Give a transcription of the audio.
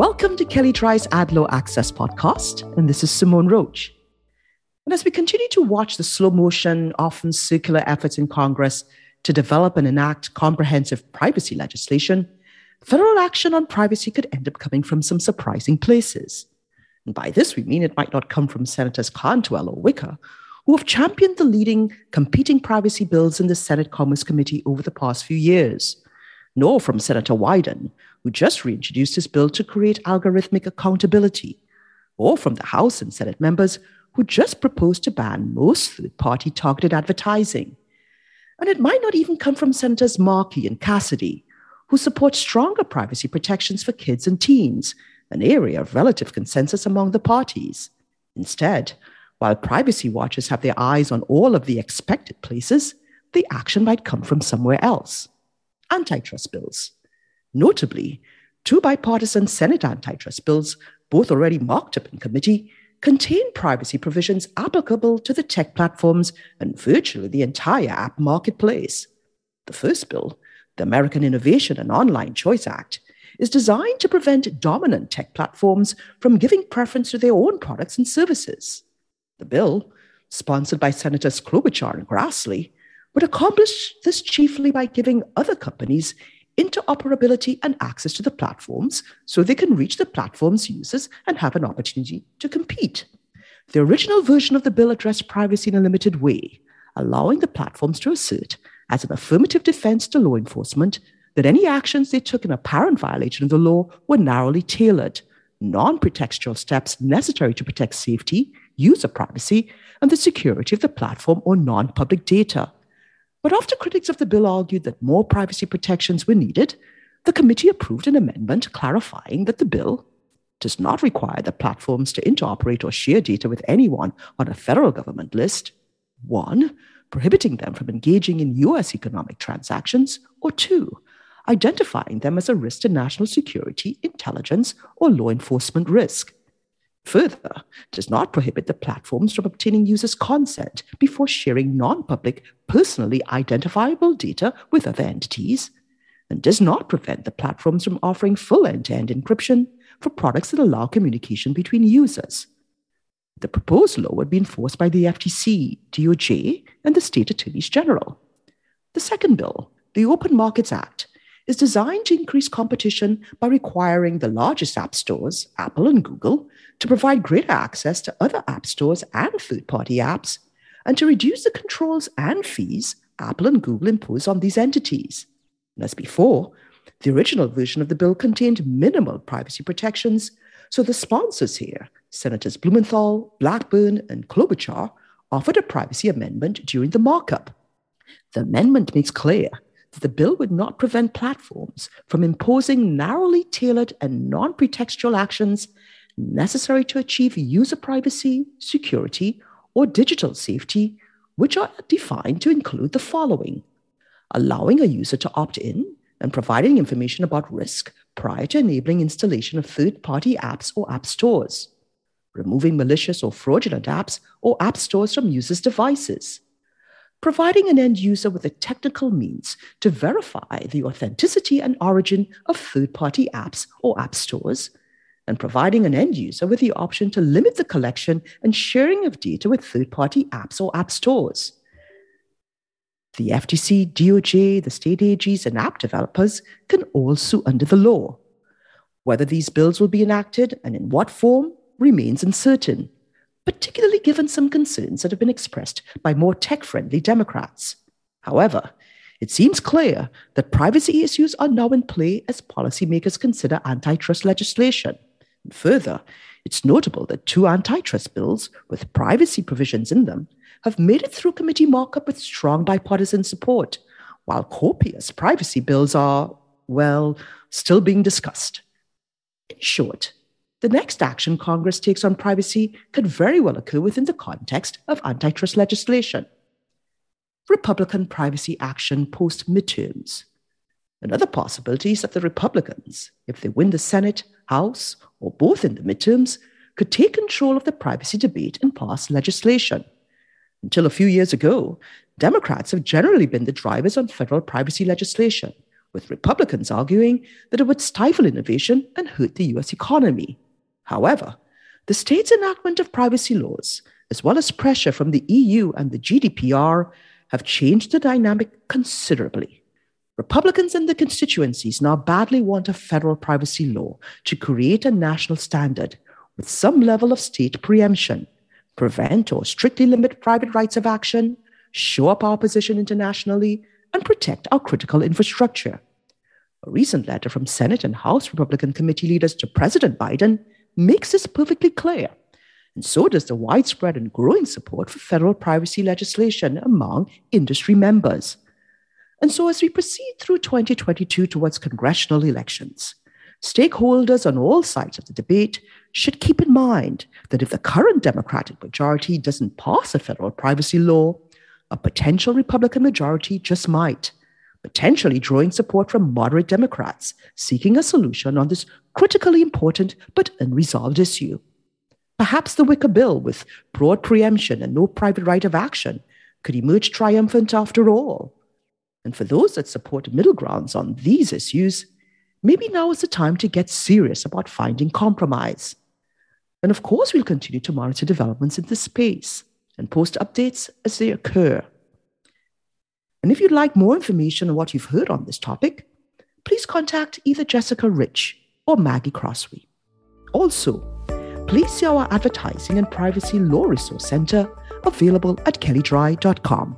Welcome to Kelley Drye's Ad Law Access podcast, and this is Simone Roach. And as we continue to watch the slow motion, often circular efforts in Congress to develop and enact comprehensive privacy legislation, federal action on privacy could end up coming from some surprising places. And by this, we mean it might not come from Senators Cantwell or Wicker, who have championed the leading competing privacy bills in the Senate Commerce Committee over the past few years, nor from Senator Wyden, who just reintroduced his bill to create algorithmic accountability, or from the House and Senate members who just proposed to ban most third party targeted advertising. And it might not even come from Senators Markey and Cassidy, who support stronger privacy protections for kids and teens, an area of relative consensus among the parties. Instead, while privacy watchers have their eyes on all of the expected places, the action might come from somewhere else antitrust bills. Notably, two bipartisan Senate antitrust bills, both already marked up in committee, contain privacy provisions applicable to the tech platforms and virtually the entire app marketplace. The first bill, the American Innovation and Online Choice Act, is designed to prevent dominant tech platforms from giving preference to their own products and services. The bill, sponsored by Senators Klobuchar and Grassley, would accomplish this chiefly by giving other companies interoperability and access to the platforms so they can reach the platform's users and have an opportunity to compete. The original version of the bill addressed privacy in a limited way, allowing the platforms to assert, as an affirmative defense to law enforcement, that any actions they took in apparent violation of the law were narrowly tailored, non pretextual steps necessary to protect safety, user privacy, and the security of the platform or non public data. But after critics of the bill argued that more privacy protections were needed, the committee approved an amendment clarifying that the bill does not require the platforms to interoperate or share data with anyone on a federal government list. One, prohibiting them from engaging in US economic transactions, or two, identifying them as a risk to national security, intelligence, or law enforcement risk. Further, does not prohibit the platforms from obtaining users' consent before sharing non public, personally identifiable data with other entities, and does not prevent the platforms from offering full end to end encryption for products that allow communication between users. The proposed law would be enforced by the FTC, DOJ, and the state attorneys general. The second bill, the Open Markets Act, is designed to increase competition by requiring the largest app stores, Apple and Google, to provide greater access to other app stores and third party apps, and to reduce the controls and fees Apple and Google impose on these entities. And as before, the original version of the bill contained minimal privacy protections, so the sponsors here, Senators Blumenthal, Blackburn, and Klobuchar, offered a privacy amendment during the markup. The amendment makes clear the bill would not prevent platforms from imposing narrowly tailored and non pretextual actions necessary to achieve user privacy, security, or digital safety, which are defined to include the following. Allowing a user to opt in and providing information about risk prior to enabling installation of third party apps or app stores, removing malicious or fraudulent apps or app stores from users' devices, providing an end user with the technical means to verify the authenticity and origin of third party apps or app stores, and providing an end user with the option to limit the collection and sharing of data with third party apps or app stores. The FTC, DOJ, the state AGs, and app developers can all sue under the law. Whether these bills will be enacted and in what form remains uncertain particularly given some concerns that have been expressed by more tech friendly Democrats. However, it seems clear that privacy issues are now in play as policymakers consider antitrust legislation. And further, it's notable that two antitrust bills with privacy provisions in them have made it through committee markup with strong bipartisan support, while copious privacy bills are, well, still being discussed. In short, the next action Congress takes on privacy could very well occur within the context of antitrust legislation. Republican privacy action post midterms. Another possibility is that the Republicans, if they win the Senate, House, or both in the midterms, could take control of the privacy debate and pass legislation. Until a few years ago, Democrats have generally been the drivers on federal privacy legislation, with Republicans arguing that it would stifle innovation and hurt the US economy. However, the state's enactment of privacy laws, as well as pressure from the EU and the GDPR, have changed the dynamic considerably. Republicans in the constituencies now badly want a federal privacy law to create a national standard with some level of state preemption, prevent or strictly limit private rights of action, show up our position internationally, and protect our critical infrastructure. A recent letter from Senate and House Republican committee leaders to President Biden makes this perfectly clear. And so does the widespread and growing support for federal privacy legislation among industry members. And so, as we proceed through 2022 towards congressional elections, stakeholders on all sides of the debate should keep in mind that if the current Democratic majority doesn't pass a federal privacy law, a potential Republican majority just might, potentially drawing support from moderate Democrats seeking a solution on this critically important but unresolved issue. Perhaps the Wicker Bill, with broad preemption and no private right of action, could emerge triumphant after all. And for those that support middle grounds on these issues, maybe now is the time to get serious about finding compromise. And of course, we'll continue to monitor developments in this space and post updates as they occur. And if you'd like more information on what you've heard on this topic, please contact either Jessica Rich or Maggie Crosby. Also, please see our Advertising and Privacy Law Resource Center available at kelleydrye.com.